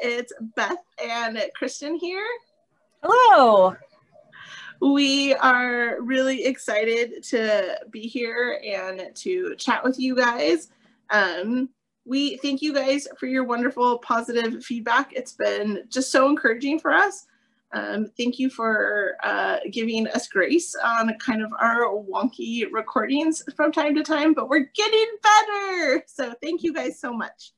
It's Beth and Kristen here. Hello. We are really excited to be here and to chat with you guys. Um, we thank you guys for your wonderful positive feedback. It's been just so encouraging for us. Um, thank you for uh, giving us grace on kind of our wonky recordings from time to time, but we're getting better. So thank you guys so much.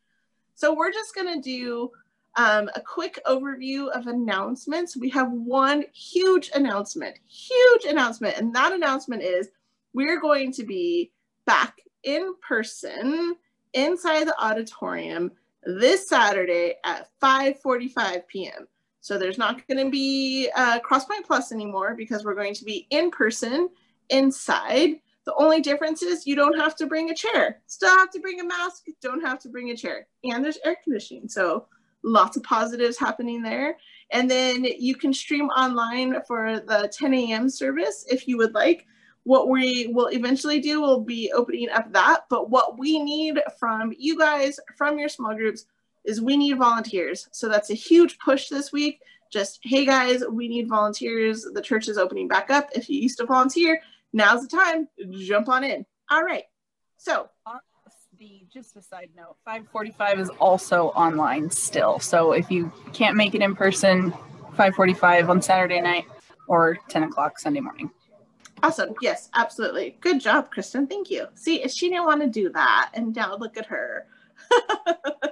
So we're just going to do um, a quick overview of announcements. We have one huge announcement, huge announcement, and that announcement is we're going to be back in person inside the auditorium this Saturday at 5:45 p.m. So there's not going to be uh, Crosspoint Plus anymore because we're going to be in person inside. The only difference is you don't have to bring a chair. Still have to bring a mask, don't have to bring a chair. And there's air conditioning. So lots of positives happening there. And then you can stream online for the 10 a.m. service if you would like. What we will eventually do will be opening up that. But what we need from you guys, from your small groups, is we need volunteers. So that's a huge push this week. Just, hey guys, we need volunteers. The church is opening back up. If you used to volunteer, now's the time. Jump on in. All right. So, the just a side note, 545 is also online still. So if you can't make it in person, 545 on Saturday night or 10 o'clock Sunday morning. Awesome. Yes, absolutely. Good job, Kristen. Thank you. See, she didn't want to do that, and now look at her.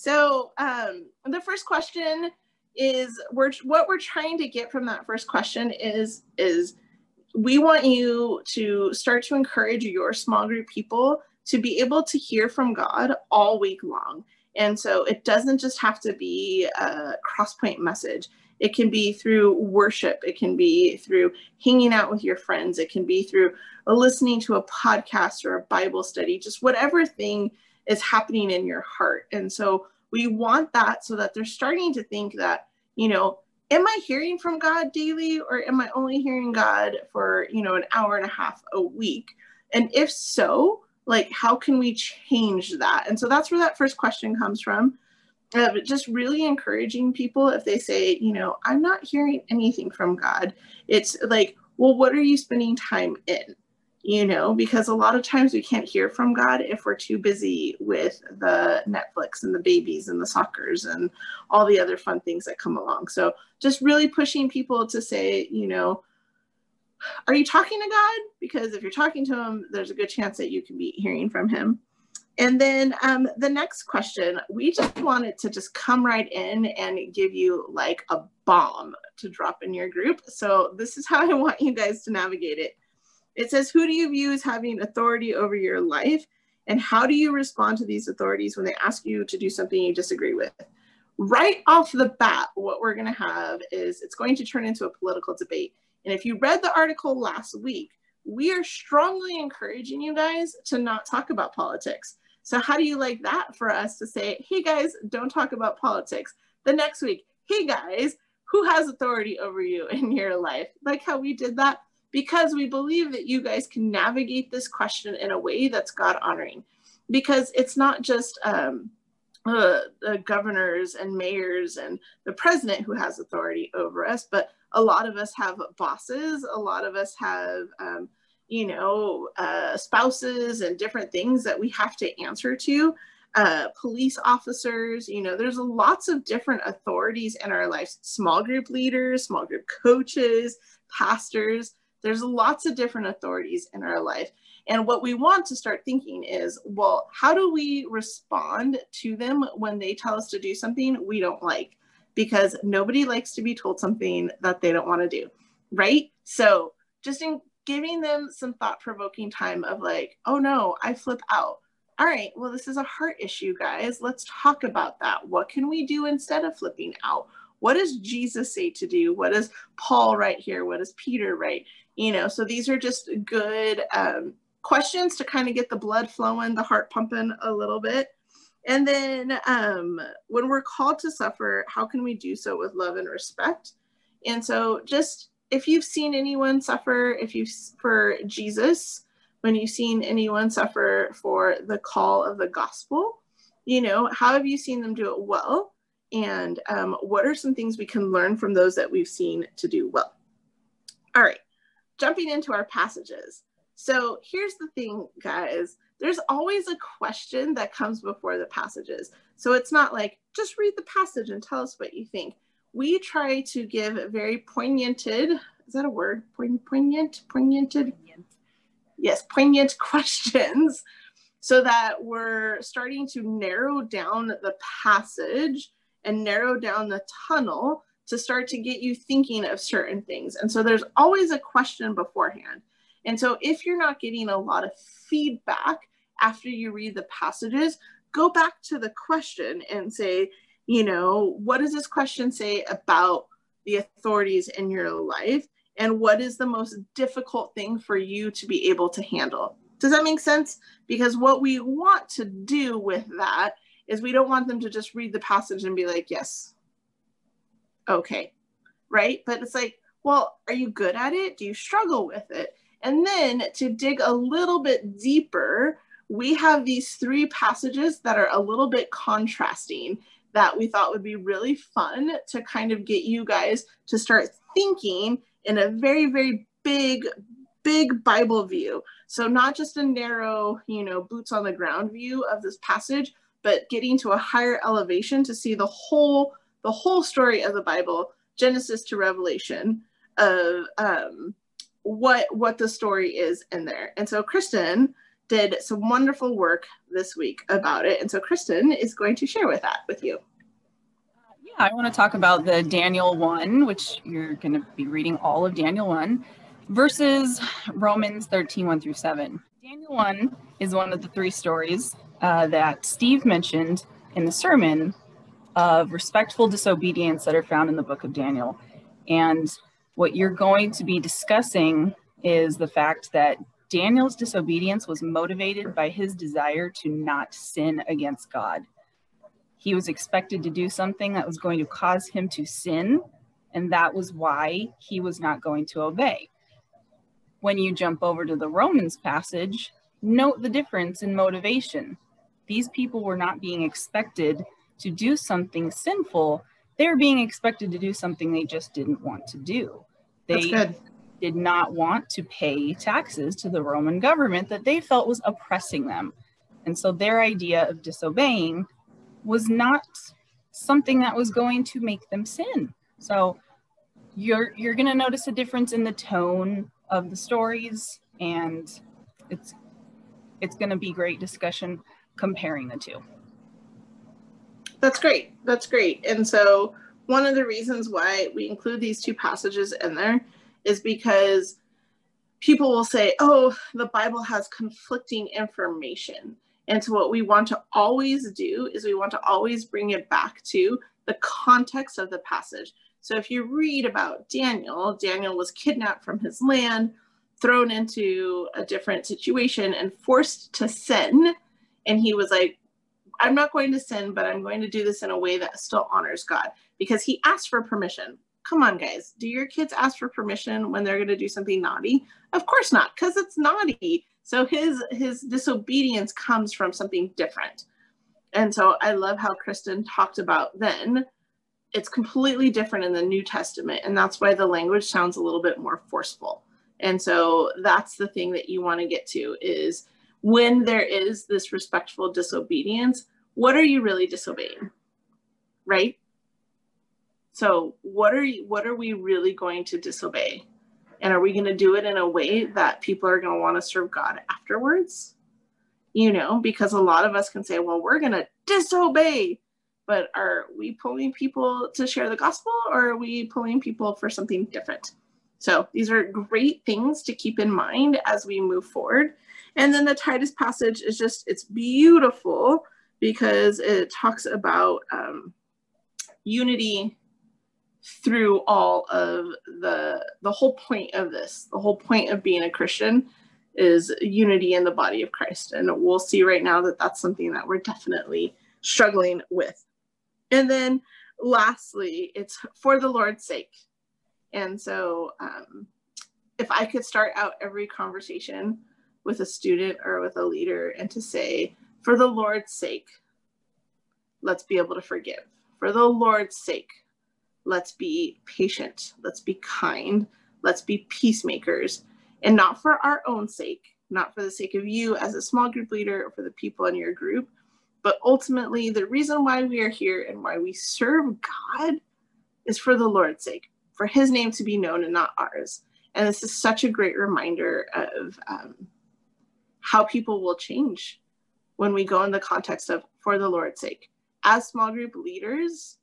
So um, the first question is we're what we're trying to get from that first question is is we want you to start to encourage your small group people to be able to hear from God all week long. And so it doesn't just have to be a crosspoint message. It can be through worship. It can be through hanging out with your friends. It can be through listening to a podcast or a Bible study, just whatever thing is happening in your heart. And so we want that so that they're starting to think that, you know, am I hearing from God daily or am I only hearing God for, you know, an hour and a half a week? And if so, like, how can we change that? And so that's where that first question comes from. Uh, just really encouraging people if they say, you know, I'm not hearing anything from God. It's like, well, what are you spending time in? you know, because a lot of times we can't hear from God if we're too busy with the Netflix and the babies and the soccers and all the other fun things that come along. So just really pushing people to say, you know, are you talking to God? Because if you're talking to him, there's a good chance that you can be hearing from him. And then um, the next question, we just wanted to just come right in and give you like a bomb to drop in your group. So this is how I want you guys to navigate it. It says, Who do you view as having authority over your life? And how do you respond to these authorities when they ask you to do something you disagree with? Right off the bat, what we're to have is it's going to turn into a political debate. And if you read the article last week, we are strongly encouraging you guys to not talk about politics. So, how do you like that for us to say, hey guys, don't talk about politics? The next week, hey guys, who has authority over you in your life? Like how we did that because we believe that you guys can navigate this question in a way that's God honoring. Because it's not just um, uh, the governors and mayors and the president who has authority over us, but a lot of us have bosses, a lot of us have, um, you know, uh, spouses and different things that we have to answer to. Uh, police officers, you know, there's lots of different authorities in our lives, small group leaders, small group coaches, pastors there's lots of different authorities in our life. And what we want to start thinking is, well, how do we respond to them when they tell us to do something we don't like? Because nobody likes to be told something that they don't want to do, right? So just in giving them some thought provoking time of like, oh no, I flip out. All right, well, this is a heart issue, guys. Let's talk about that. What can we do instead of flipping out? What does Jesus say to do? What does Paul write here? What does Peter write? you know so these are just good um, questions to kind of get the blood flowing the heart pumping a little bit and then um, when we're called to suffer how can we do so with love and respect and so just if you've seen anyone suffer if you for jesus when you've seen anyone suffer for the call of the gospel You know, how have you seen them do it well? And um, what are some things we can learn from those that we've seen to do well? All right, jumping into our passages. So here's the thing, guys. There's always a question that comes before the passages. So it's not like, just read the passage and tell us what you think. We try to give very poignanted, is that a word? Poignant, poignanted? Yes, poignant questions so that we're starting to narrow down the passage and narrow down the tunnel to start to get you thinking of certain things. And so there's always a question beforehand. And so if you're not getting a lot of feedback after you read the passages, go back to the question and say, you know, what does this question say about the authorities in your life? And what is the most difficult thing for you to be able to handle? Does that make sense? Because what we want to do with that is we don't want them to just read the passage and be like, yes, okay, right? But it's like, well, are you good at it? Do you struggle with it? And then to dig a little bit deeper, we have these three passages that are a little bit contrasting that we thought would be really fun to kind of get you guys to start thinking in a very, very big, big Bible view. So not just a narrow, you know, boots on the ground view of this passage, but getting to a higher elevation to see the whole the whole story of the Bible, Genesis to Revelation, of um, what what the story is in there. And so Kristen did some wonderful work this week about it, and so Kristen is going to share with that with you. Yeah, I want to talk about the Daniel one, which you're going to be reading all of Daniel one, versus Romans 13 1 through 7. Daniel 1 is one of the three stories uh, that Steve mentioned in the sermon of respectful disobedience that are found in the book of Daniel. And what you're going to be discussing is the fact that Daniel's disobedience was motivated by his desire to not sin against God. He was expected to do something that was going to cause him to sin, and that was why he was not going to obey. When you jump over to the Romans passage, note the difference in motivation these people were not being expected to do something sinful. They were being expected to do something they just didn't want to do. They did not want to pay taxes to the Roman government that they felt was oppressing them. And so their idea of disobeying was not something that was going to make them sin. So you're you're going to notice a difference in the tone of the stories and it's it's going to be great discussion comparing the two. That's great. That's great. And so one of the reasons why we include these two passages in there is because people will say, oh, the Bible has conflicting information. And so what we want to always do is we want to always bring it back to the context of the passage. So if you read about Daniel, Daniel was kidnapped from his land, thrown into a different situation, and forced to sin and he was like, I'm not going to sin, but I'm going to do this in a way that still honors God because he asked for permission. Come on, guys. Do your kids ask for permission when they're going to do something naughty? Of course not, because it's naughty. So his his disobedience comes from something different. And so I love how Kristen talked about then. It's completely different in the New Testament, and that's why the language sounds a little bit more forceful. And so that's the thing that you want to get to is when there is this respectful disobedience, what are you really disobeying? Right? So what are you, what are we really going to disobey? And are we going to do it in a way that people are going to want to serve God afterwards? You know, because a lot of us can say, well, we're going to disobey. But are we pulling people to share the gospel or are we pulling people for something different? So these are great things to keep in mind as we move forward. And then the Titus passage is just, it's beautiful because it talks about um, unity through all of the, the whole point of this, the whole point of being a Christian is unity in the body of Christ. And we'll see right now that that's something that we're definitely struggling with. And then lastly, it's for the Lord's sake. And so um, if I could start out every conversation with a student or with a leader and to say, for the Lord's sake, let's be able to forgive. For the Lord's sake, let's be patient. Let's be kind. Let's be peacemakers. And not for our own sake, not for the sake of you as a small group leader or for the people in your group, but ultimately the reason why we are here and why we serve God is for the Lord's sake, for his name to be known and not ours. And this is such a great reminder of um, how people will change when we go in the context of for the Lord's sake. As small group leaders,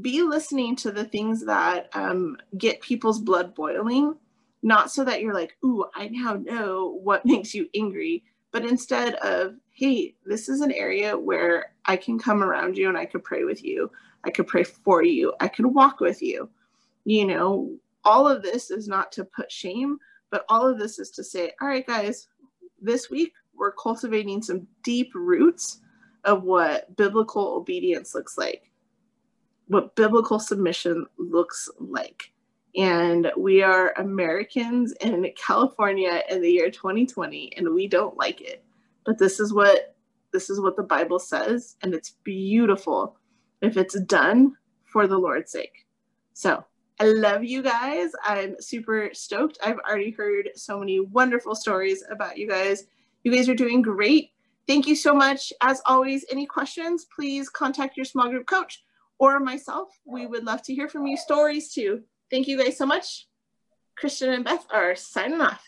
be listening to the things that um, get people's blood boiling, not so that you're like, ooh, I now know what makes you angry, but instead of, hey, this is an area where I can come around you and I could pray with you. I could pray for you. I could walk with you. You know, all of this is not to put shame, but all of this is to say, all right, guys, this week we're cultivating some deep roots of what biblical obedience looks like, what biblical submission looks like. And we are Americans in California in the year 2020, and we don't like it. But this is what this is what the Bible says, and it's beautiful if it's done for the Lord's sake. So I love you guys. I'm super stoked. I've already heard so many wonderful stories about you guys. You guys are doing great. Thank you so much. As always, any questions, please contact your small group coach or myself. We would love to hear from you stories too. Thank you guys so much. Kristen and Beth are signing off.